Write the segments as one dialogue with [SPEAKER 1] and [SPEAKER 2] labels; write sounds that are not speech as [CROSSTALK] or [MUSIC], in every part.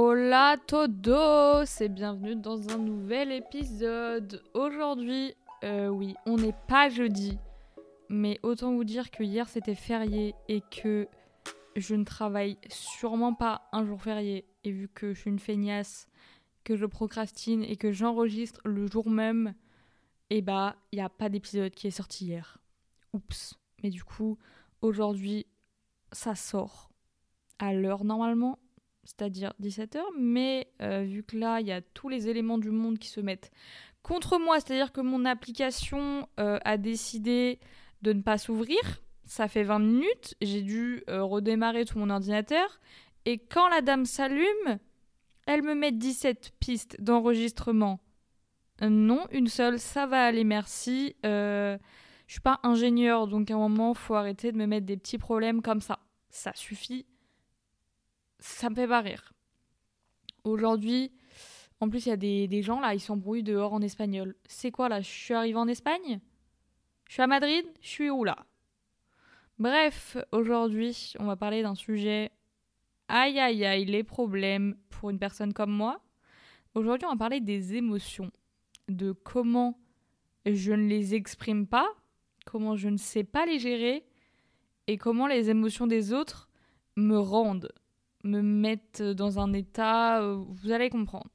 [SPEAKER 1] Hola todos et bienvenue dans un nouvel épisode. Aujourd'hui, euh, oui, on n'est pas jeudi, mais autant vous dire que hier c'était férié et que je ne travaille sûrement pas un jour férié. Et vu que je suis une feignasse, que je procrastine et que j'enregistre le jour même, et eh bah, il n'y a pas d'épisode qui est sorti hier. Oups. Mais du coup, aujourd'hui, ça sort à l'heure normalement, c'est-à-dire 17h, mais euh, vu que là, il y a tous les éléments du monde qui se mettent contre moi, c'est-à-dire que mon application euh, a décidé de ne pas s'ouvrir, ça fait 20 minutes, j'ai dû euh, redémarrer tout mon ordinateur, et quand la dame s'allume, elle me met 17 pistes d'enregistrement. non, une seule, ça va aller, merci. je suis pas ingénieur, donc à un moment, faut arrêter de me mettre des petits problèmes comme ça. Ça suffit ça me fait pas rire. Aujourd'hui, en plus, il y a des, gens là, ils s'embrouillent dehors en espagnol. C'est quoi là? Je suis arrivée en Espagne? Je suis à Madrid? Je suis où là? Bref, aujourd'hui, on va parler d'un sujet. Aïe aïe aïe, les problèmes pour une personne comme moi. Aujourd'hui, on va parler des émotions, de comment je ne les exprime pas, comment je ne sais pas les gérer et comment les émotions des autres me rendent me mettent dans un état, euh, vous allez comprendre.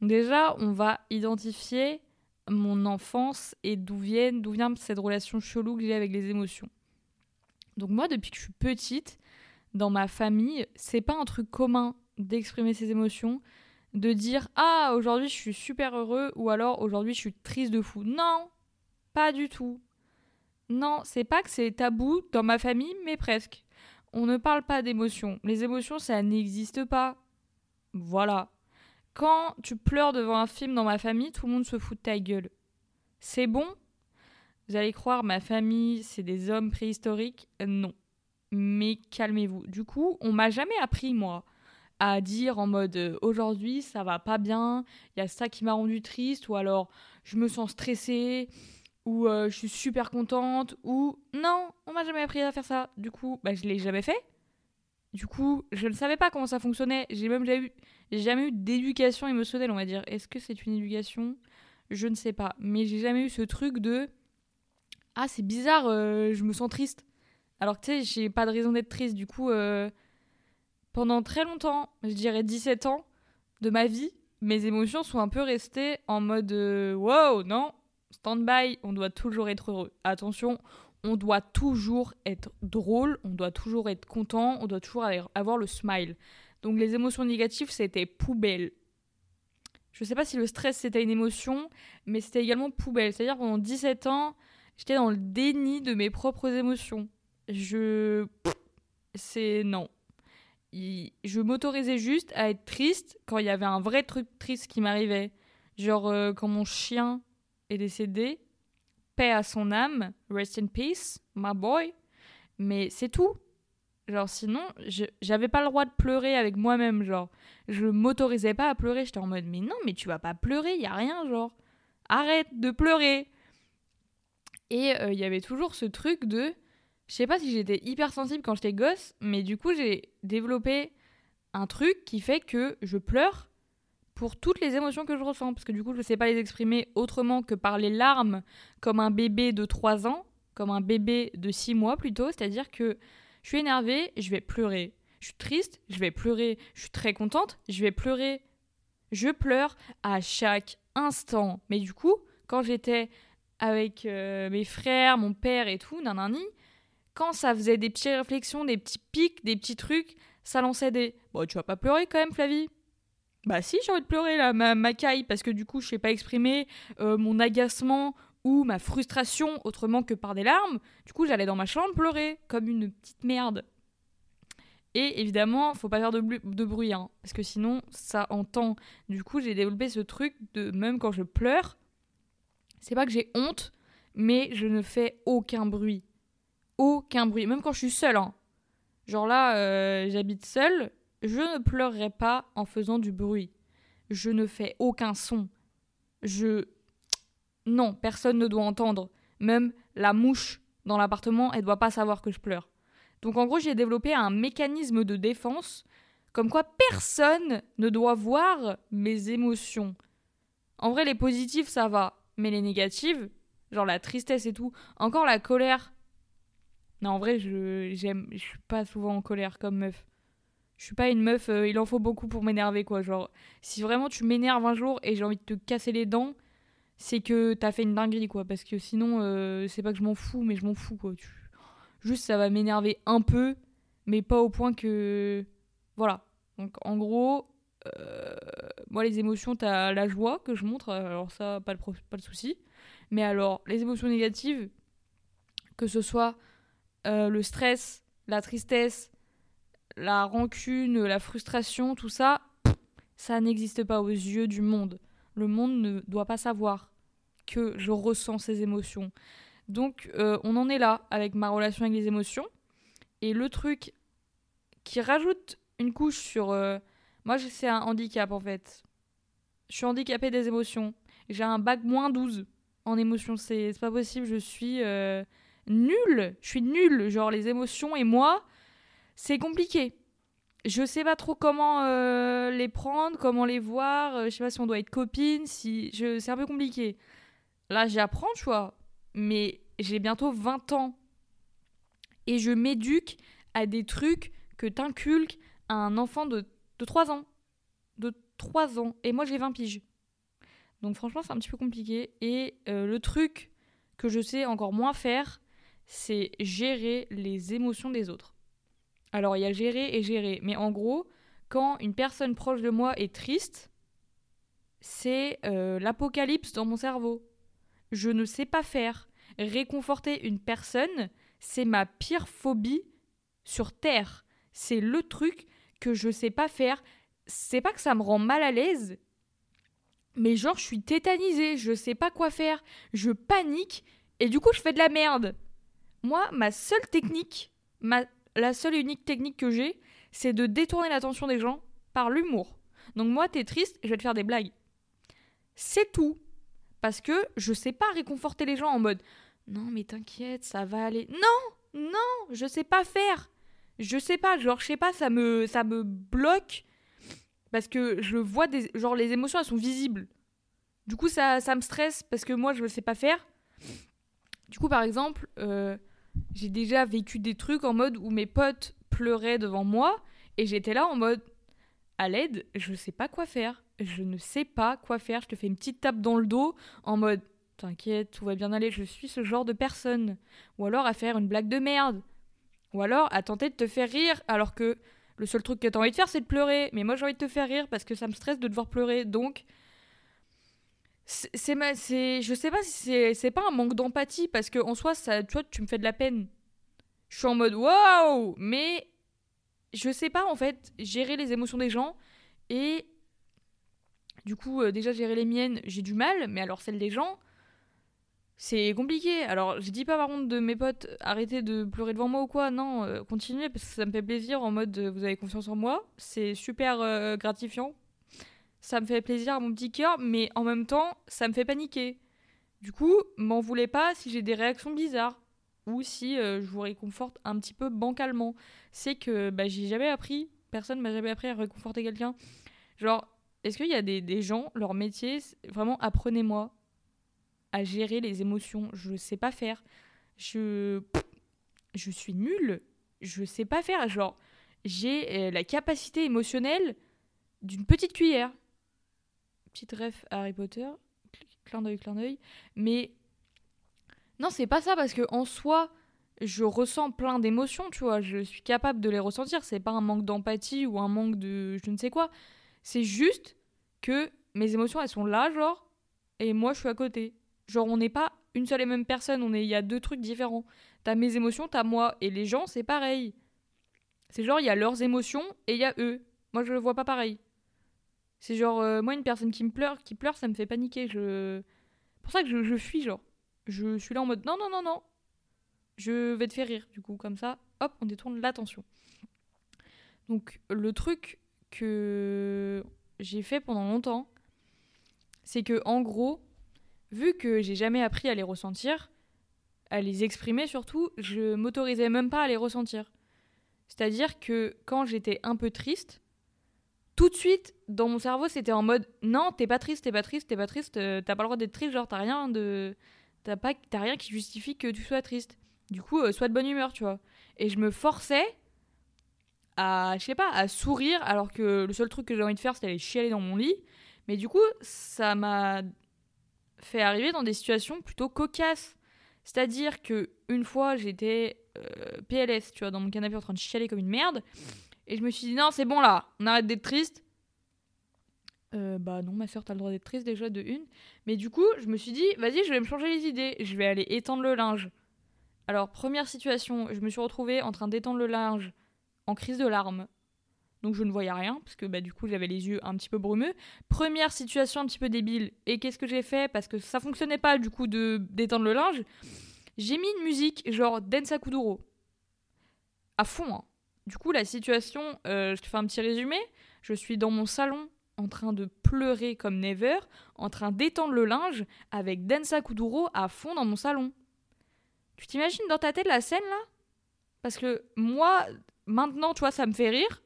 [SPEAKER 1] Déjà, on va identifier mon enfance et d'où viennent, d'où vient cette relation chelou que j'ai avec les émotions. Donc moi, depuis que je suis petite, dans ma famille, c'est pas un truc commun d'exprimer ses émotions, de dire ah aujourd'hui je suis super heureux ou alors aujourd'hui je suis triste de fou. Non, pas du tout. Non, c'est pas que c'est tabou dans ma famille, mais presque. On ne parle pas d'émotions. Les émotions, ça n'existe pas. Voilà. Quand tu pleures devant un film dans ma famille, tout le monde se fout de ta gueule. C'est bon? Vous allez croire, ma famille, c'est des hommes préhistoriques? Non. Mais calmez-vous. Du coup, on m'a jamais appris, moi, à dire en mode euh, aujourd'hui ça va pas bien, il y a ça qui m'a rendu triste, ou alors je me sens stressée, ou euh, je suis super contente, ou non, on m'a jamais appris à faire ça. Du coup, bah, je l'ai jamais fait. Du coup, je ne savais pas comment ça fonctionnait. J'ai même jamais eu, d'éducation émotionnelle, on va dire. Est-ce que c'est une éducation? Je ne sais pas. Mais j'ai jamais eu ce truc de Ah, c'est bizarre, euh, je me sens triste. Alors que tu sais, j'ai pas de raison d'être triste. Du coup, euh, pendant très longtemps, je dirais 17 ans de ma vie, mes émotions sont un peu restées en mode Wow, non, stand-by, on doit toujours être heureux. Attention, on doit toujours être drôle, on doit toujours être content, on doit toujours avoir le smile. Donc les émotions négatives, c'était poubelle. Je sais pas si le stress c'était une émotion, mais c'était également poubelle. C'est-à-dire pendant 17 ans, j'étais dans le déni de mes propres émotions. Je. C'est. Non. Je m'autorisais juste à être triste quand il y avait un vrai truc triste qui m'arrivait. Genre euh, quand mon chien est décédé, paix à son âme, rest in peace, my boy. Mais c'est tout. Genre, sinon, j'avais pas le droit de pleurer avec moi-même, genre. Je m'autorisais pas à pleurer. J'étais en mode, mais non, mais tu vas pas pleurer, y a rien, genre. Arrête de pleurer. Et euh, il y avait toujours ce truc de. Je sais pas si j'étais hypersensible quand j'étais gosse, mais du coup, j'ai développé un truc qui fait que je pleure pour toutes les émotions que je ressens, parce que du coup, je ne sais pas les exprimer autrement que par les larmes, comme un bébé de 3 ans, comme un bébé de 6 mois plutôt, c'est-à-dire que je suis énervée, je vais pleurer. Je suis triste, je vais pleurer. Je suis très contente, je vais pleurer. Je pleure à chaque instant. Mais du coup, quand j'étais avec euh, mes frères, mon père et tout, nanani, quand ça faisait des petites réflexions, des petits pics, des petits trucs, ça lançait des Bon, tu vas pas pleurer quand même, Flavie bah si, j'ai envie de pleurer là, ma, ma caille, parce que du coup, je sais pas exprimer euh, mon agacement ou ma frustration autrement que par des larmes. Du coup, j'allais dans ma chambre pleurer, comme une petite merde. Et évidemment, faut pas faire de, de bruit, hein, parce que sinon, ça entend. Du coup, j'ai développé ce truc de même quand je pleure, c'est pas que j'ai honte, mais je ne fais aucun bruit. Aucun bruit, même quand je suis seule. Hein. Genre là, euh, j'habite seule, je ne pleurerai pas en faisant du bruit. Je ne fais aucun son. Je... Non, personne ne doit entendre. Même la mouche dans l'appartement, elle ne doit pas savoir que je pleure. Donc en gros, j'ai développé un mécanisme de défense Comme quoi personne ne doit voir mes émotions. En vrai, les positives, ça va. Mais les négatives, genre la tristesse et tout, encore la colère. Non, en vrai, je j'aime, je suis pas souvent en colère comme meuf. Je suis pas une meuf, euh, il en faut beaucoup pour m'énerver, quoi. Genre, si vraiment tu m'énerves un jour et j'ai envie de te casser les dents, c'est que t'as fait une dinguerie, quoi. Parce que sinon, euh, c'est pas que je m'en fous, mais je m'en fous, quoi. Juste, ça va m'énerver un peu, mais pas au point que. Voilà. Donc, en gros, euh, moi, les émotions, t'as la joie que je montre, alors ça, pas le, pas le souci. Mais alors, les émotions négatives, que ce soit le stress, la tristesse, la rancune, la frustration, tout ça, ça n'existe pas aux yeux du monde. Le monde ne doit pas savoir que je ressens ces émotions. Donc euh, on en est là avec ma relation avec les émotions. Et le truc qui rajoute une couche sur... Euh, moi c'est un handicap en fait. Je suis handicapée des émotions. J'ai un bac moins 12 en émotions. C'est pas possible, je suis euh, nulle. Je suis nulle. Genre les émotions et moi, c'est compliqué. Je sais pas trop comment euh, les prendre, comment les voir. Euh, je sais pas si on doit être copine, si je... c'est un peu compliqué. Là, j'apprends, tu vois, mais j'ai bientôt 20 ans et je m'éduque à des trucs que t'inculques à un enfant de, de 3 ans. De 3 ans. Et moi, j'ai 20 piges. Donc franchement, c'est un petit peu compliqué. Et euh, le truc que je sais encore moins faire, c'est gérer les émotions des autres. Alors il y a gérer et gérer, mais en gros, quand une personne proche de moi est triste, c'est euh, l'apocalypse dans mon cerveau. Je ne sais pas faire. Réconforter une personne, c'est ma pire phobie sur Terre. C'est le truc que je sais pas faire. C'est pas que ça me rend mal à l'aise, mais genre je suis tétanisée, je sais pas quoi faire, je panique et du coup je fais de la merde. Moi, ma seule technique, ma la seule et unique technique que j'ai, c'est de détourner l'attention des gens par l'humour. Donc moi, t'es triste, je vais te faire des blagues. C'est tout. Parce que je sais pas réconforter les gens en mode non mais t'inquiète, ça va aller. Non, non, je sais pas faire. Je sais pas, genre je sais pas, ça me ça me bloque parce que je vois des genre les émotions elles sont visibles. Du coup ça, ça me stresse parce que moi je ne sais pas faire. Du coup par exemple, euh, j'ai déjà vécu des trucs en mode où mes potes pleuraient devant moi et j'étais là en mode à l'aide, je sais pas quoi faire. Je ne sais pas quoi faire. Je te fais une petite tape dans le dos en mode t'inquiète, tout va bien aller, je suis ce genre de personne. Ou alors à faire une blague de merde. Ou alors à tenter de te faire rire alors que le seul truc que t'as envie de faire c'est de pleurer. Mais moi j'ai envie de te faire rire parce que ça me stresse de devoir pleurer. Donc c'est je sais pas si c'est pas un manque d'empathie parce que en soi ça tu vois tu me fais de la peine. Je suis en mode waouh! Mais je sais pas en fait gérer les émotions des gens et du coup euh, déjà gérer les miennes j'ai du mal mais alors celles des gens c'est compliqué. Alors je dis pas par contre de mes potes arrêtez de pleurer devant moi ou quoi. Non euh, continuez parce que ça me fait plaisir en mode vous avez confiance en moi. C'est super euh, gratifiant ça me fait plaisir à mon petit cœur, mais en même temps, ça me fait paniquer. Du coup, m'en voulez pas si j'ai des réactions bizarres ou si euh, je vous réconforte un petit peu bancalement. C'est que bah, j'ai jamais appris, personne m'a jamais appris à réconforter quelqu'un. Genre, est-ce qu'il y a des, gens, leur métier, vraiment apprenez-moi à gérer les émotions. Je sais pas faire. Je, je suis nulle. Je sais pas faire. Genre, j'ai euh, la capacité émotionnelle d'une petite cuillère petite ref Harry Potter, clin d'œil, clin d'œil. Mais non, c'est pas ça parce que en soi, je ressens plein d'émotions, tu vois. Je suis capable de les ressentir. C'est pas un manque d'empathie ou un manque de je ne sais quoi. C'est juste que mes émotions, elles sont là, genre, et moi, je suis à côté. Genre, on n'est pas une seule et même personne. On il y a deux trucs différents. T'as mes émotions, t'as moi, et les gens, c'est pareil. C'est genre, il y a leurs émotions et il y a eux. Moi, je le vois pas pareil. C'est genre, euh, moi, une personne qui me pleure, qui pleure, ça me fait paniquer. Je... C'est pour ça que je, je fuis, genre. Je suis là en mode, non, non, non, non. Je vais te faire rire, du coup, comme ça, hop, on détourne l'attention. Donc, le truc que j'ai fait pendant longtemps, c'est que, en gros, vu que j'ai jamais appris à les ressentir, à les exprimer surtout, je m'autorisais même pas à les ressentir. C'est-à-dire que quand j'étais un peu triste, tout de suite, dans mon cerveau, c'était en mode non, t'es pas triste, t'es pas triste, t'es pas triste, euh, t'as pas le droit d'être triste, genre t'as rien de. T'as pas... t'as rien qui justifie que tu sois triste. Du coup, euh, sois de bonne humeur, tu vois. Et je me forçais à, je sais pas, à sourire, alors que le seul truc que j'ai envie de faire, c'était aller chialer dans mon lit. Mais du coup, ça m'a fait arriver dans des situations plutôt cocasses. C'est-à-dire que une fois, j'étais euh, PLS, tu vois, dans mon canapé en train de chialer comme une merde. Et je me suis dit, non, c'est bon là, on arrête d'être triste. Euh, bah non, ma soeur, t'as le droit d'être triste déjà de une. Mais du coup, je me suis dit, vas-y, je vais me changer les idées. Je vais aller étendre le linge. Alors, première situation, je me suis retrouvée en train d'étendre le linge en crise de larmes. Donc je ne voyais rien, parce que bah, du coup j'avais les yeux un petit peu brumeux. Première situation un petit peu débile. Et qu'est-ce que j'ai fait? Parce que ça fonctionnait pas du coup de d'étendre le linge. J'ai mis une musique genre Densa Kuduro. À fond. Hein. Du coup, la situation, euh, je te fais un petit résumé. Je suis dans mon salon en train de pleurer comme never, en train d'étendre le linge avec Densa Kuduro à fond dans mon salon. Tu t'imagines dans ta tête la scène là? Parce que moi, maintenant, tu vois, ça me fait rire.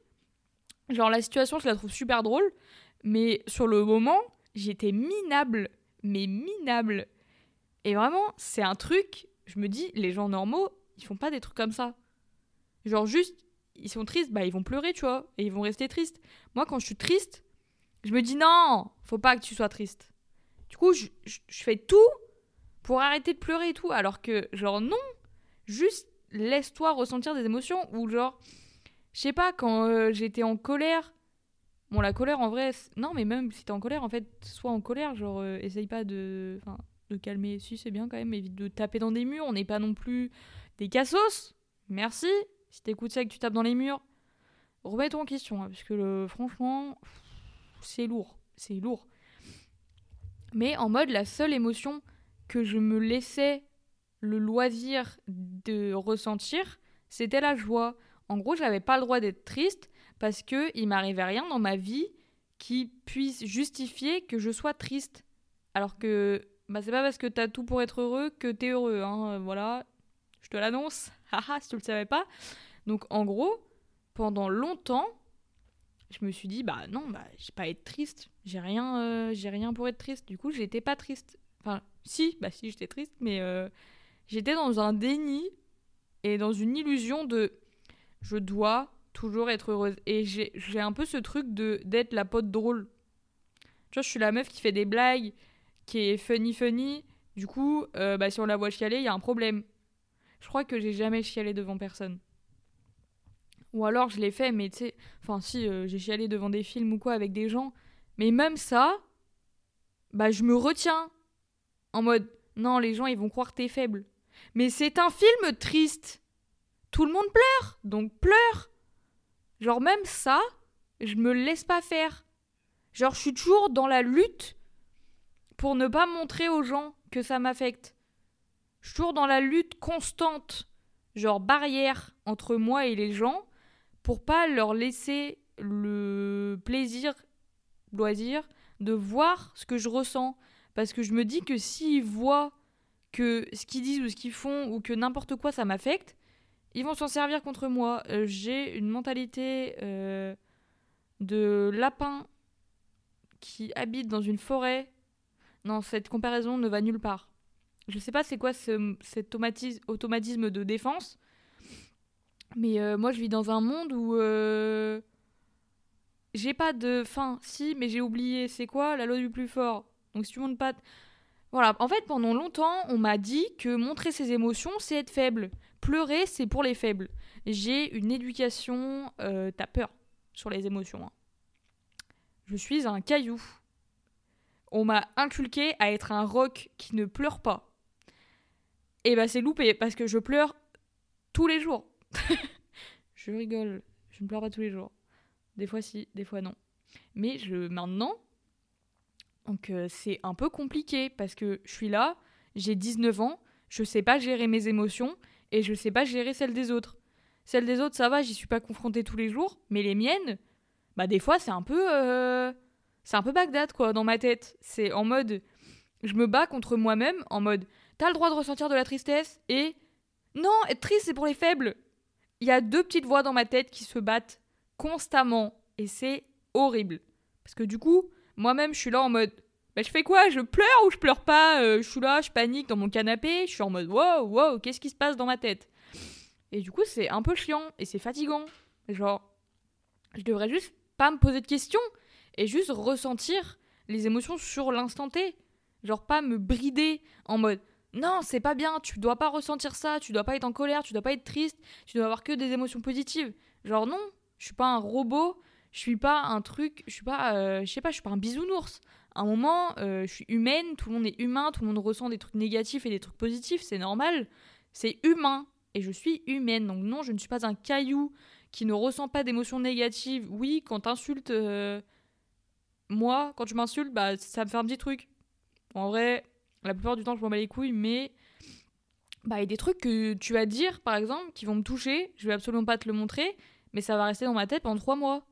[SPEAKER 1] Genre la situation, je la trouve super drôle. Mais sur le moment, j'étais minable. Mais minable. Et vraiment, c'est un truc, je me dis, les gens normaux, ils font pas des trucs comme ça. Genre juste, ils sont tristes, bah ils vont pleurer, tu vois, et ils vont rester tristes. Moi, quand je suis triste, je me dis non, faut pas que tu sois triste. Du coup, je, fais tout pour arrêter de pleurer et tout, alors que, genre, non, juste laisse-toi ressentir des émotions, ou genre, je sais pas, quand euh, j'étais en colère, bon, la colère en vrai, non, mais même si t'es en colère, en fait, sois en colère, genre, euh, essaye pas de, de calmer, si c'est bien quand même, évite de taper dans des murs, on n'est pas non plus des cassos, merci, si t'écoutes ça et que tu tapes dans les murs, remets-toi en question, hein, parce que le, franchement, c'est lourd, c'est lourd. Mais en mode, la seule émotion que je me laissais le loisir de ressentir, c'était la joie. En gros, j'avais pas le droit d'être triste parce que il m'arrivait rien dans ma vie qui puisse justifier que je sois triste. Alors que bah, c'est pas parce que t'as tout pour être heureux que t'es heureux. Hein. Voilà, je te l'annonce. Si tu le savais pas. Donc en gros, pendant longtemps, je me suis dit bah non, bah j'ai pas à être triste. J'ai rien, euh, j'ai rien pour être triste. Du coup, j'étais pas triste. Enfin, si, bah si, j'étais triste, mais euh, j'étais dans un déni et dans une illusion de je dois toujours être heureuse. Et j'ai un peu ce truc de d'être la pote drôle. Tu vois, je suis la meuf qui fait des blagues, qui est funny funny. Du coup, euh, bah, si on la voit chialer, il y a un problème. Je crois que j'ai jamais chialé devant personne. Ou alors je l'ai fait, mais tu sais, enfin si, euh, j'ai chialé devant des films ou quoi avec des gens. Mais même ça, bah je me retiens. En mode, non, les gens ils vont croire que t'es faible. Mais c'est un film triste. Tout le monde pleure, donc pleure. Genre même ça, je me laisse pas faire. Genre je suis toujours dans la lutte pour ne pas montrer aux gens que ça m'affecte. Toujours dans la lutte constante, genre barrière entre moi et les gens pour pas leur laisser le plaisir, loisir, de voir ce que je ressens. Parce que je me dis que s'ils voient que ce qu'ils disent ou ce qu'ils font ou que n'importe quoi ça m'affecte, ils vont s'en servir contre moi. Euh, j'ai une mentalité euh, de lapin qui habite dans une forêt. Non, cette comparaison ne va nulle part. Je sais pas c'est quoi ce, cet automatisme de défense, mais euh, moi, je vis dans un monde où euh, j'ai pas de fin. Si, mais j'ai oublié. C'est quoi la loi du plus fort? Donc, si tu montres pas. Voilà. En fait, pendant longtemps, on m'a dit que montrer ses émotions, c'est être faible. Pleurer, c'est pour les faibles. J'ai une éducation. Euh, T'as peur sur les émotions. Hein. Je suis un caillou. On m'a inculqué à être un roc qui ne pleure pas. Et bah, c'est loupé parce que je pleure tous les jours. [LAUGHS] je rigole, je ne pleure pas tous les jours. Des fois si, des fois non. Mais je maintenant, donc euh, c'est un peu compliqué parce que je suis là, j'ai 19 ans, je sais pas gérer mes émotions et je sais pas gérer celles des autres. Celles des autres, ça va, j'y suis pas confrontée tous les jours, mais les miennes, bah des fois c'est un peu euh, c'est un peu Bagdad quoi dans ma tête. C'est en mode je me bats contre moi-même en mode t'as le droit de ressentir de la tristesse et non, être triste c'est pour les faibles il y a deux petites voix dans ma tête qui se battent constamment et c'est horrible. Parce que du coup, moi-même, je suis là en mode bah, je fais quoi? Je pleure ou je pleure pas? Euh, Je suis là, je panique dans mon canapé, je suis en mode wow, wow, qu'est-ce qui se passe dans ma tête? Et du coup, c'est un peu chiant et c'est fatigant. Genre, je devrais juste pas me poser de questions et juste ressentir les émotions sur l'instant T. Genre, pas me brider en mode non, c'est pas bien, tu dois pas ressentir ça, tu dois pas être en colère, tu dois pas être triste, tu dois avoir que des émotions positives. Genre, non, je suis pas un robot, je suis pas un truc, je suis pas, euh, je sais pas, je suis pas un bisounours à un moment, euh, je suis humaine, tout le monde est humain, tout le monde ressent des trucs négatifs et des trucs positifs, c'est normal. C'est humain. Et je suis humaine. Donc non, je ne suis pas un caillou qui ne ressent pas d'émotions négatives. Oui, quand t'insultes... Euh, moi, quand tu m'insultes, bah, ça me fait un petit truc. En vrai, la plupart du temps, je m'en bats les couilles, mais... Bah, il y a des trucs que tu vas dire, par exemple, qui vont me toucher. Je vais absolument pas te le montrer, mais ça va rester dans ma tête pendant trois mois.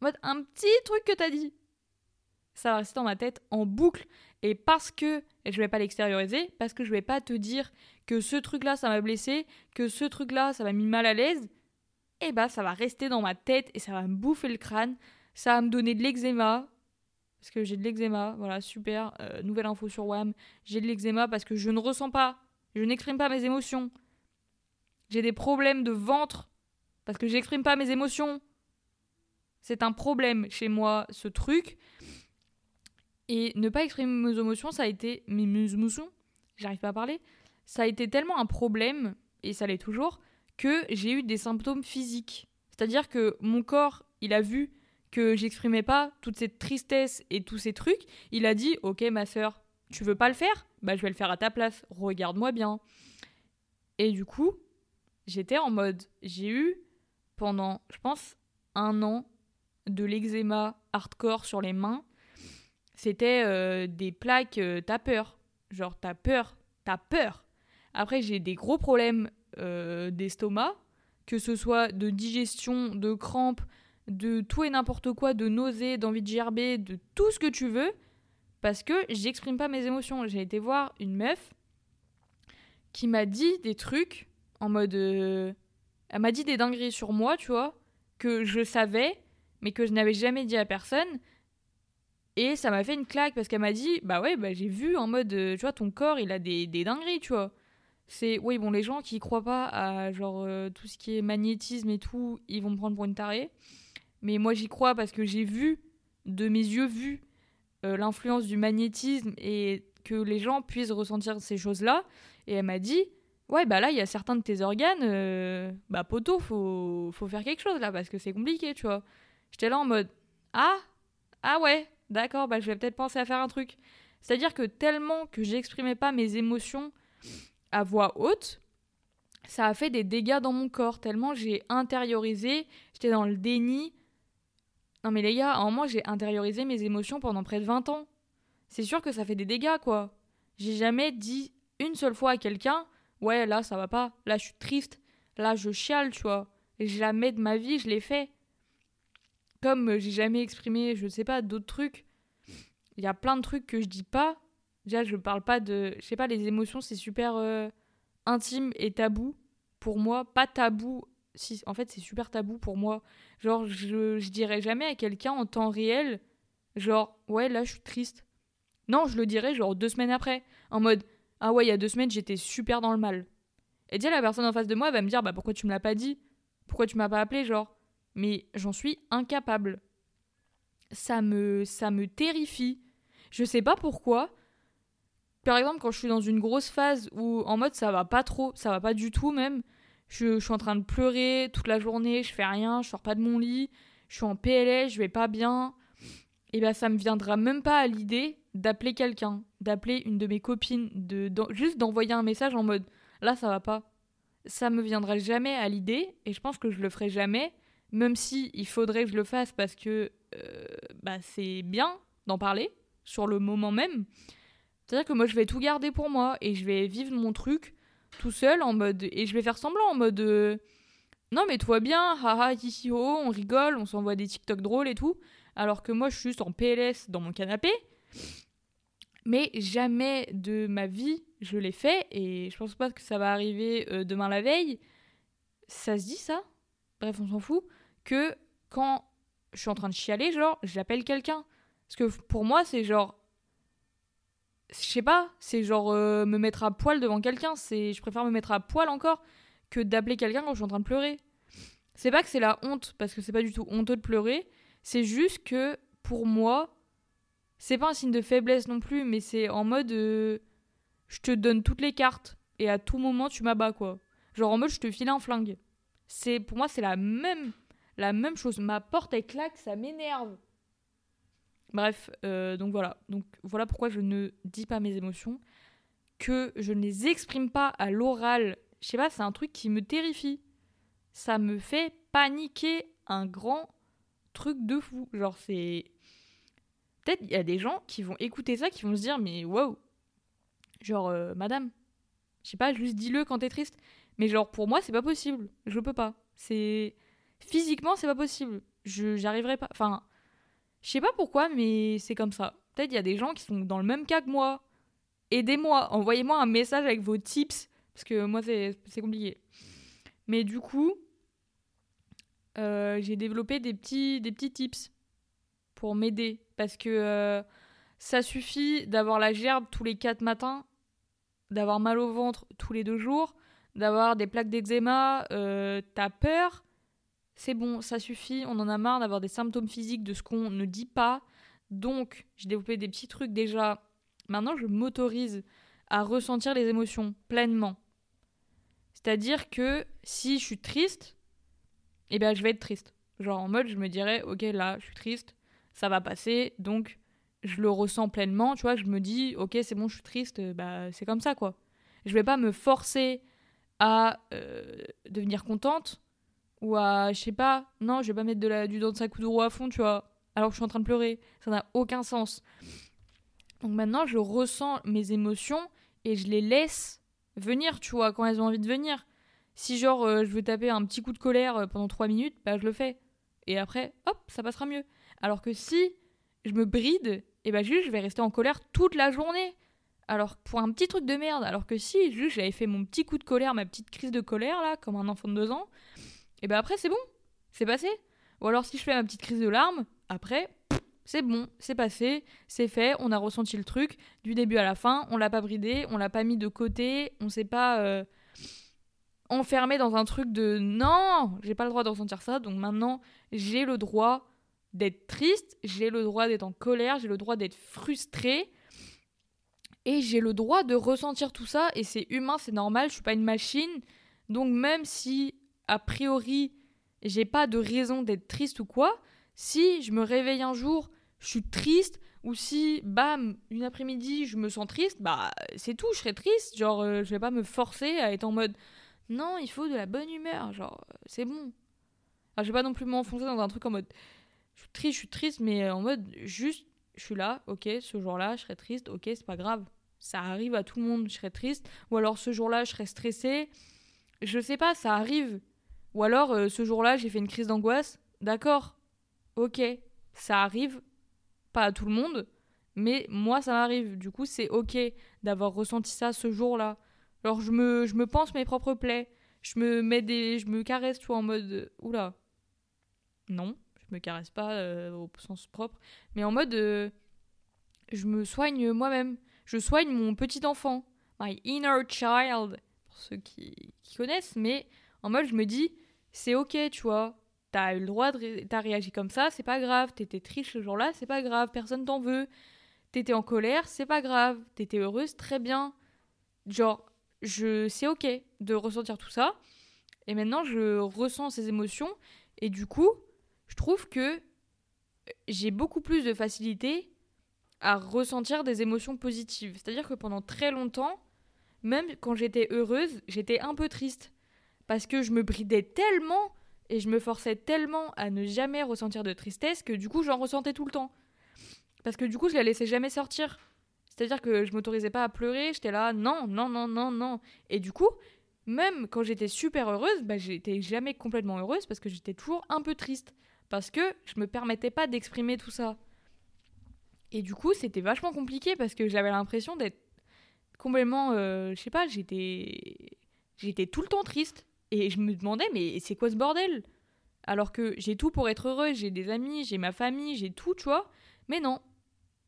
[SPEAKER 1] En mode, un petit truc que t'as dit ça va rester dans ma tête en boucle. Et parce que je vais pas l'extérioriser, parce que je vais pas te dire que ce truc-là, ça m'a blessé, que ce truc-là, ça m'a mis mal à l'aise, et eh bah ça va rester dans ma tête et ça va me bouffer le crâne. Ça va me donner de l'eczéma. Parce que j'ai de l'eczéma, voilà, super. Euh, nouvelle info sur WAM. J'ai de l'eczéma parce que je ne ressens pas, je n'exprime pas mes émotions. J'ai des problèmes de ventre parce que j'exprime pas mes émotions. C'est un problème chez moi, ce truc. Et ne pas exprimer mes émotions, ça a été. Mes émotions, j'arrive pas à parler. Ça a été tellement un problème, et ça l'est toujours, que j'ai eu des symptômes physiques. C'est-à-dire que mon corps, il a vu que j'exprimais pas toute cette tristesse et tous ces trucs. Il a dit Ok, ma soeur, tu veux pas le faire? Bah, je vais le faire à ta place. Regarde-moi bien. Et du coup, j'étais en mode. J'ai eu pendant, je pense, un an de l'eczéma hardcore sur les mains c'était euh, des plaques, euh, t'as peur. Genre, t'as peur, t'as peur. Après, j'ai des gros problèmes euh, d'estomac, que ce soit de digestion, de crampes, de tout et n'importe quoi, de nausées, d'envie de gerber, de tout ce que tu veux, parce que j'exprime pas mes émotions. J'ai été voir une meuf qui m'a dit des trucs en mode. elle m'a dit des dingueries sur moi, tu vois, que je savais, mais que je n'avais jamais dit à personne. Et ça m'a fait une claque parce qu'elle m'a dit Bah ouais, bah j'ai vu en mode, euh, tu vois, ton corps il a des, des dingueries, tu vois. C'est, oui, bon, les gens qui croient pas à genre euh, tout ce qui est magnétisme et tout, ils vont me prendre pour une tarée. Mais moi j'y crois parce que j'ai vu, de mes yeux vus, euh, l'influence du magnétisme et que les gens puissent ressentir ces choses-là. Et elle m'a dit Ouais, bah là, il y a certains de tes organes, bah poteau, faut, faut faire quelque chose là parce que c'est compliqué, tu vois. J'étais là en mode Ah, ah ouais, D'accord, bah, je vais peut-être penser à faire un truc. C'est-à-dire que tellement que j'exprimais pas mes émotions à voix haute, ça a fait des dégâts dans mon corps, tellement j'ai intériorisé, j'étais dans le déni. Non mais les gars, un moment j'ai intériorisé mes émotions pendant près de 20 ans. C'est sûr que ça fait des dégâts quoi. J'ai jamais dit une seule fois à quelqu'un, ouais là ça va pas, là je suis triste, là je chiale, tu vois. jamais de ma vie je l'ai fait comme j'ai jamais exprimé, je sais pas, d'autres trucs, il y a plein de trucs que je dis pas. Déjà, je parle pas de. Je sais pas, les émotions, c'est super euh, intime et tabou pour moi. Pas tabou. Si, en fait, c'est super tabou pour moi. Genre, je, je dirais jamais à quelqu'un en temps réel, genre, ouais, là, je suis triste. Non, je le dirais, genre, deux semaines après. En mode, ah ouais, il y a deux semaines, j'étais super dans le mal. Et déjà, la personne en face de moi va me dire, bah pourquoi tu me l'as pas dit? Pourquoi tu m'as pas appelé Genre, mais j'en suis incapable. Ça me, ça me terrifie. Je sais pas pourquoi. Par exemple, quand je suis dans une grosse phase où en mode ça va pas trop, ça va pas du tout même, je, suis en train de pleurer toute la journée, je fais rien, je sors pas de mon lit, je suis en PLS, je vais pas bien, et ben ça me viendra même pas à l'idée d'appeler quelqu'un, d'appeler une de mes copines, de, juste d'envoyer un message en mode là ça va pas. Ça me viendra jamais à l'idée, et je pense que je le ferai jamais, même si il faudrait que je le fasse parce que euh, bah, c'est bien d'en parler sur le moment même. C'est-à-dire que moi je vais tout garder pour moi et je vais vivre mon truc tout seul en mode et je vais faire semblant en mode euh, non mais toi bien, haha hi ho, on rigole, on s'envoie des TikTok drôles et tout, alors que moi je suis juste en PLS dans mon canapé. Mais jamais de ma vie je l'ai fait et je pense pas que ça va arriver euh, demain la veille. Ça se dit ça? Bref, on s'en fout que quand je suis en train de chialer, genre, j'appelle quelqu'un. Parce que pour moi, c'est genre. Je sais pas, c'est genre euh, me mettre à poil devant quelqu'un. C'est, Je préfère me mettre à poil encore que d'appeler quelqu'un quand je suis en train de pleurer. C'est pas que c'est la honte, parce que c'est pas du tout honteux de pleurer. C'est juste que pour moi, c'est pas un signe de faiblesse non plus, mais c'est en mode. Euh, je te donne toutes les cartes et à tout moment tu m'abats quoi. Genre en mode je te file un flingue. C'est pour moi c'est la même la même chose. Ma porte elle claque, ça m'énerve. Bref, euh, donc voilà. Donc voilà pourquoi je ne dis pas mes émotions, que je ne les exprime pas à l'oral. Je sais pas, c'est un truc qui me terrifie. Ça me fait paniquer un grand truc de fou. Genre c'est peut-être il y a des gens qui vont écouter ça qui vont se dire mais wow. Genre euh, madame, je sais pas, juste dis-le quand t'es triste. Mais genre pour moi c'est pas possible. Je peux pas. C'est physiquement c'est pas possible. Je j'arriverai pas. Enfin, je sais pas pourquoi, mais c'est comme ça. Peut-être il y a des gens qui sont dans le même cas que moi. Aidez-moi, envoyez-moi un message avec vos tips parce que moi c'est compliqué. Mais du coup, euh, j'ai développé des petits des petits tips pour m'aider parce que euh, ça suffit d'avoir la gerbe tous les quatre matins, d'avoir mal au ventre tous les deux jours, d'avoir des plaques d'eczéma, euh, t'as peur, c'est bon, ça suffit, on en a marre d'avoir des symptômes physiques de ce qu'on ne dit pas. Donc, j'ai développé des petits trucs déjà. Maintenant, je m'autorise à ressentir les émotions pleinement. C'est-à-dire que si je suis triste, eh bien, je vais être triste. Genre en mode, je me dirais, ok, là, je suis triste, ça va passer, donc je le ressens pleinement, tu vois, je me dis, ok, c'est bon, je suis triste, bah, c'est comme ça, quoi. Je vais pas me forcer à euh, devenir contente ou à, je sais pas, non, je vais pas mettre de la, du dans de sac ou à fond, tu vois, alors que je suis en train de pleurer. Ça n'a aucun sens. Donc maintenant, je ressens mes émotions et je les laisse venir, tu vois, quand elles ont envie de venir. Si genre euh, je veux taper un petit coup de colère euh, pendant 3 minutes, bah je le fais. Et après, hop, ça passera mieux. Alors que si je me bride, et bah juste je vais rester en colère toute la journée. Alors pour un petit truc de merde, alors que si juste j'avais fait mon petit coup de colère, ma petite crise de colère là, comme un enfant de 2 ans, et ben après c'est bon, c'est passé. Ou alors si je fais ma petite crise de larmes, après c'est bon, c'est passé, c'est fait, on a ressenti le truc du début à la fin, on l'a pas bridé, on l'a pas mis de côté, on s'est pas euh, enfermé dans un truc de non, j'ai pas le droit de ressentir ça, donc maintenant j'ai le droit d'être triste, j'ai le droit d'être en colère, j'ai le droit d'être frustré. Et j'ai le droit de ressentir tout ça, et c'est humain, c'est normal, je suis pas une machine. Donc même si, a priori, j'ai pas de raison d'être triste ou quoi, si je me réveille un jour, je suis triste, ou si, bam, une après-midi, je me sens triste, bah c'est tout, je serai triste. Genre, euh, je vais pas me forcer à être en mode, non, il faut de la bonne humeur, genre, euh, c'est bon. Alors, je vais pas non plus m'enfoncer dans un truc en mode, je suis triste, je suis triste, mais en mode, juste, je suis là, ok, ce jour-là, je serai triste, ok, c'est pas grave. Ça arrive à tout le monde, je serai triste. Ou alors ce jour-là, je serai stressée. Je sais pas, ça arrive. Ou alors euh, ce jour-là, j'ai fait une crise d'angoisse. D'accord, ok, ça arrive. Pas à tout le monde, mais moi, ça m'arrive. Du coup, c'est ok d'avoir ressenti ça ce jour-là. Alors je me, je me pense mes propres plaies. Je me mets des, je me caresse, tu vois, en mode, oula, non, je me caresse pas euh, au sens propre, mais en mode euh, je me soigne moi-même. Je soigne mon petit enfant, my inner child, pour ceux qui, connaissent, mais en mode je me dis c'est ok, tu vois, t'as eu le droit de. T'as réagi comme ça, c'est pas grave. T'étais triste ce jour-là, c'est pas grave, personne t'en veut. T'étais en colère, c'est pas grave. T'étais heureuse, très bien. Genre, je c'est ok de ressentir tout ça. Et maintenant, je ressens ces émotions. Et du coup, je trouve que j'ai beaucoup plus de facilité à ressentir des émotions positives. C'est-à-dire que pendant très longtemps, même quand j'étais heureuse, j'étais un peu triste. Parce que je me bridais tellement et je me forçais tellement à ne jamais ressentir de tristesse que du coup j'en ressentais tout le temps. Parce que du coup je la laissais jamais sortir. C'est-à-dire que je m'autorisais pas à pleurer, j'étais là, non, non, non, non, non. Et du coup, même quand j'étais super heureuse, bah, j'étais jamais complètement heureuse parce que j'étais toujours un peu triste parce que je me permettais pas d'exprimer tout ça. Et du coup, c'était vachement compliqué parce que j'avais l'impression d'être complètement, euh, je sais pas, j'étais, j'étais tout le temps triste et je me demandais mais c'est quoi ce bordel? Alors que j'ai tout pour être heureux, j'ai des amis, j'ai ma famille, j'ai tout, tu vois. Mais non.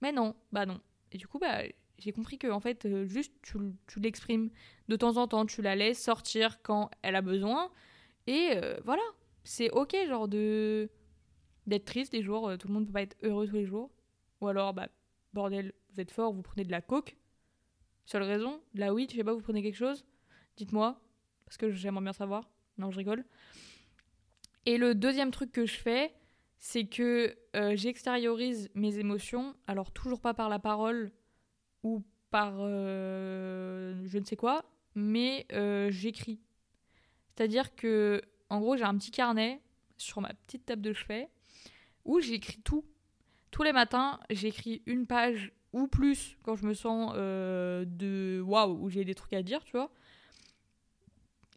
[SPEAKER 1] Mais non. Bah non. Et du coup, bah, j'ai compris que, en fait, euh, juste, tu, tu l'exprimes de temps en temps, tu la laisses sortir quand elle a besoin. Et euh, voilà. C'est ok, genre, de d'être triste des jours. euh, tout le monde peut pas être heureux tous les jours. Ou alors, bah, bordel, vous êtes fort, vous prenez de la coke. Seule raison De la weed, je sais pas, vous prenez quelque chose? Dites-moi. Parce que j'aimerais bien savoir. Non, je rigole. Et le deuxième truc que je fais, c'est que euh, j'extériorise mes émotions. Alors, toujours pas par la parole ou par euh, je ne sais quoi, mais euh, j'écris. C'est-à-dire que, en gros, j'ai un petit carnet sur ma petite table de chevet où j'écris tout. Tous les matins, j'écris une page ou plus quand je me sens de waouh, où j'ai des trucs à dire, tu vois.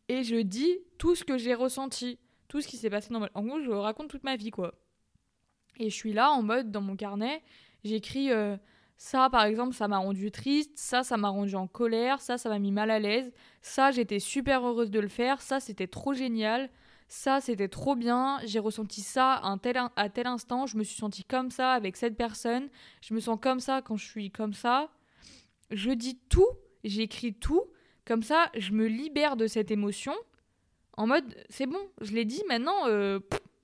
[SPEAKER 1] Et je dis tout ce que j'ai ressenti, tout ce qui s'est passé dans ma... En gros, je raconte toute ma vie, quoi. Et je suis là en mode, dans mon carnet, j'écris euh, ça, par exemple, ça m'a rendu triste, ça, ça m'a rendu en colère, ça, ça m'a mis mal à l'aise, ça, j'étais super heureuse de le faire, ça, c'était trop génial, ça, c'était trop bien, j'ai ressenti ça un tel, à tel instant, je me suis sentie comme ça avec cette personne, je me sens comme ça quand je suis comme ça. Je dis tout, j'écris tout, comme ça, je me libère de cette émotion, en mode, c'est bon, je l'ai dit, maintenant, euh,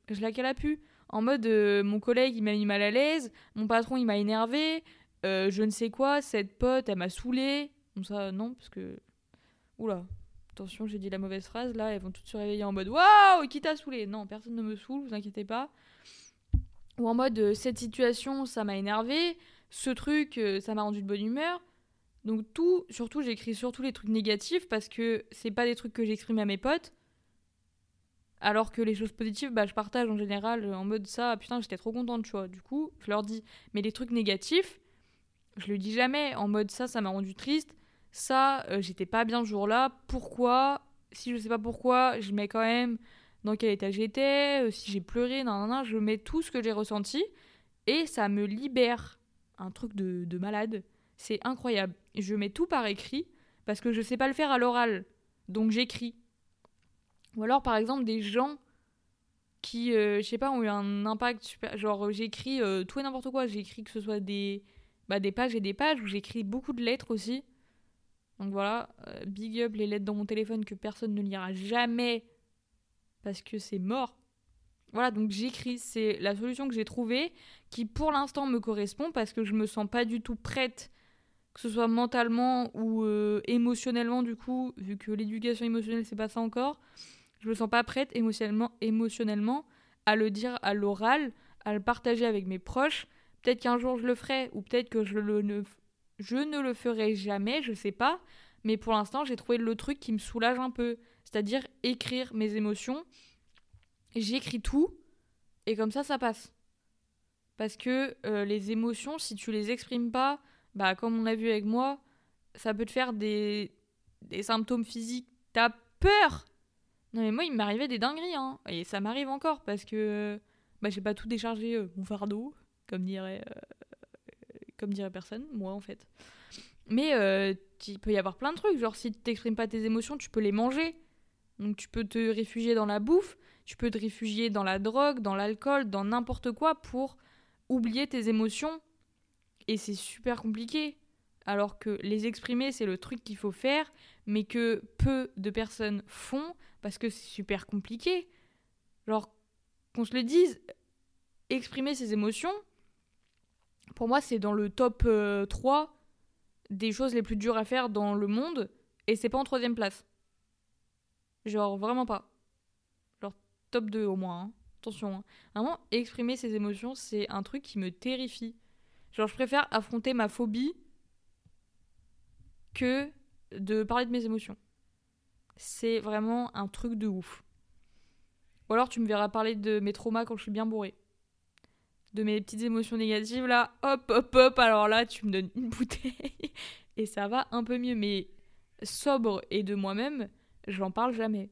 [SPEAKER 1] je la cale à pu. En mode, euh, mon collègue, il m'a mis mal à l'aise, mon patron, il m'a énervé, euh, je ne sais quoi, cette pote, elle m'a saoulé. Bon, ça, non, parce que. Oula, attention, j'ai dit la mauvaise phrase, là, elles vont toutes se réveiller en mode Waouh, qui t'a saoulé? Non, personne ne me saoule, vous inquiétez pas. Ou en mode, cette situation, ça m'a énervé, ce truc, ça m'a rendu de bonne humeur. Donc, tout, surtout, j'écris surtout les trucs négatifs parce que c'est pas des trucs que j'exprime à mes potes. Alors que les choses positives, bah, je partage en général euh, en mode ça, putain, j'étais trop contente, tu vois. Du coup, je leur dis. Mais les trucs négatifs, je le dis jamais en mode ça, ça m'a rendu triste. Ça, euh, j'étais pas bien ce jour-là. Pourquoi? Si je sais pas pourquoi, je mets quand même dans quel état j'étais, euh, si j'ai pleuré, nan, nan, nan, je mets tout ce que j'ai ressenti et ça me libère. Un truc de, de malade. C'est incroyable. Je mets tout par écrit parce que je sais pas le faire à l'oral. Donc j'écris. Ou alors, par exemple, des gens qui, euh, je sais pas, ont eu un impact super. Genre, j'écris euh, tout et n'importe quoi. J'écris que ce soit des, bah, des pages et des pages, où j'écris beaucoup de lettres aussi. Donc voilà, euh, big up les lettres dans mon téléphone que personne ne lira jamais parce que c'est mort. Voilà, donc j'écris. C'est la solution que j'ai trouvée qui, pour l'instant, me correspond parce que je me sens pas du tout prête que ce soit mentalement ou euh, émotionnellement du coup, vu que l'éducation émotionnelle c'est pas ça encore, je me sens pas prête émotionnellement, émotionnellement à le dire à l'oral, à le partager avec mes proches. Peut-être qu'un jour je le ferai, ou peut-être que je, le, ne, je ne le ferai jamais, je sais pas. Mais pour l'instant, j'ai trouvé le truc qui me soulage un peu, c'est-à-dire écrire mes émotions. J'écris tout, et comme ça, ça passe. Parce que euh, les émotions, si tu les exprimes pas, bah, comme on a vu avec moi, ça peut te faire des, des symptômes physiques. T'as peur Non, mais moi, il m'arrivait des dingueries, hein. Et ça m'arrive encore parce que bah, j'ai pas tout déchargé euh, mon fardeau, comme dirait, euh, comme dirait personne, moi en fait. Mais euh, il peut y avoir plein de trucs. Genre, si tu t'exprimes pas tes émotions, tu peux les manger. Donc, tu peux te réfugier dans la bouffe, tu peux te réfugier dans la drogue, dans l'alcool, dans n'importe quoi pour oublier tes émotions et c'est super compliqué. Alors que les exprimer, c'est le truc qu'il faut faire, mais que peu de personnes font parce que c'est super compliqué. Genre, qu'on se le dise, exprimer ses émotions, pour moi, c'est dans le top euh, 3 des choses les plus dures à faire dans le monde, et c'est pas en troisième place. Genre, vraiment pas. Genre, top 2 au moins. hein. Attention. hein. Vraiment, exprimer ses émotions, c'est un truc qui me terrifie. Genre, je préfère affronter ma phobie que de parler de mes émotions. C'est vraiment un truc de ouf. Ou alors, tu me verras parler de mes traumas quand je suis bien bourrée. De mes petites émotions négatives, là, hop, hop, hop. Alors là, tu me donnes une [LAUGHS] bouteille et ça va un peu mieux. Mais sobre et de moi-même, j'en parle jamais.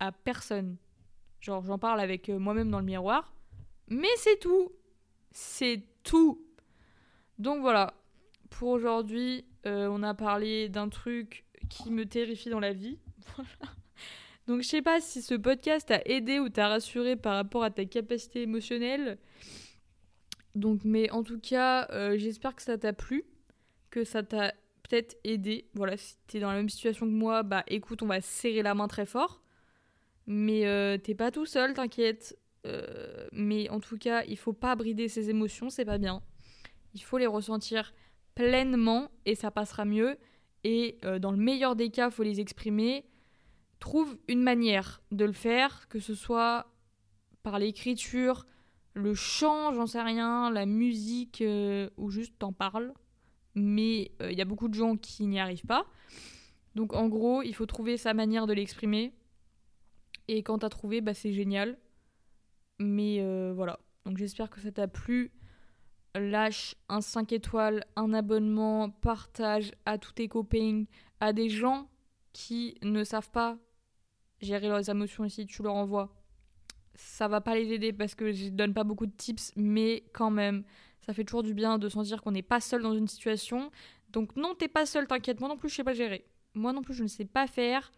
[SPEAKER 1] À personne. Genre, j'en parle avec euh, moi-même dans le miroir. Mais c'est tout. C'est tout. Donc voilà, pour aujourd'hui, euh, on a parlé d'un truc qui me terrifie dans la vie. [LAUGHS] Donc je sais pas si ce podcast t'a aidé ou t'a rassuré par rapport à ta capacité émotionnelle. Donc mais en tout cas, euh, j'espère que ça t'a plu, que ça t'a peut-être aidé. Voilà, si t'es dans la même situation que moi, bah écoute, on va serrer la main très fort. Mais euh, t'es pas tout seul, t'inquiète. Mais en tout cas, il faut pas brider ses émotions, c'est pas bien. Il faut les ressentir pleinement et ça passera mieux. Et euh, dans le meilleur des cas, faut les exprimer. Trouve une manière de le faire, que ce soit par l'écriture, le chant, j'en sais rien, la musique, ou juste t'en parles. Mais il y a beaucoup de gens qui n'y arrivent pas. Donc en gros, il faut trouver sa manière de l'exprimer. Et quand t'as trouvé, bah, c'est génial. Mais euh, voilà. Donc j'espère que ça t'a plu. Lâche un 5 étoiles, un abonnement, partage à tous tes copains, à des gens qui ne savent pas gérer leurs émotions ici, tu leur envoies. Ça va pas les aider parce que je donne pas beaucoup de tips, mais quand même, ça fait toujours du bien de sentir qu'on n'est pas seul dans une situation. Donc non, t'es pas seul, t'inquiète, moi non plus je sais pas gérer. Moi non plus je ne sais pas faire.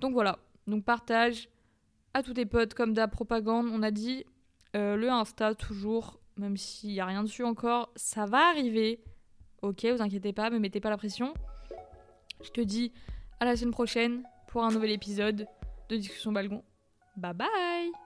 [SPEAKER 1] Donc voilà, donc partage, à tous tes potes comme d'hab propagande. On a dit euh, le Insta toujours, même s'il n'y a rien dessus encore, ça va arriver. Ok, vous inquiétez pas, me mettez pas la pression. Je te dis à la semaine prochaine pour un nouvel épisode de Discussion Balgon. Bye bye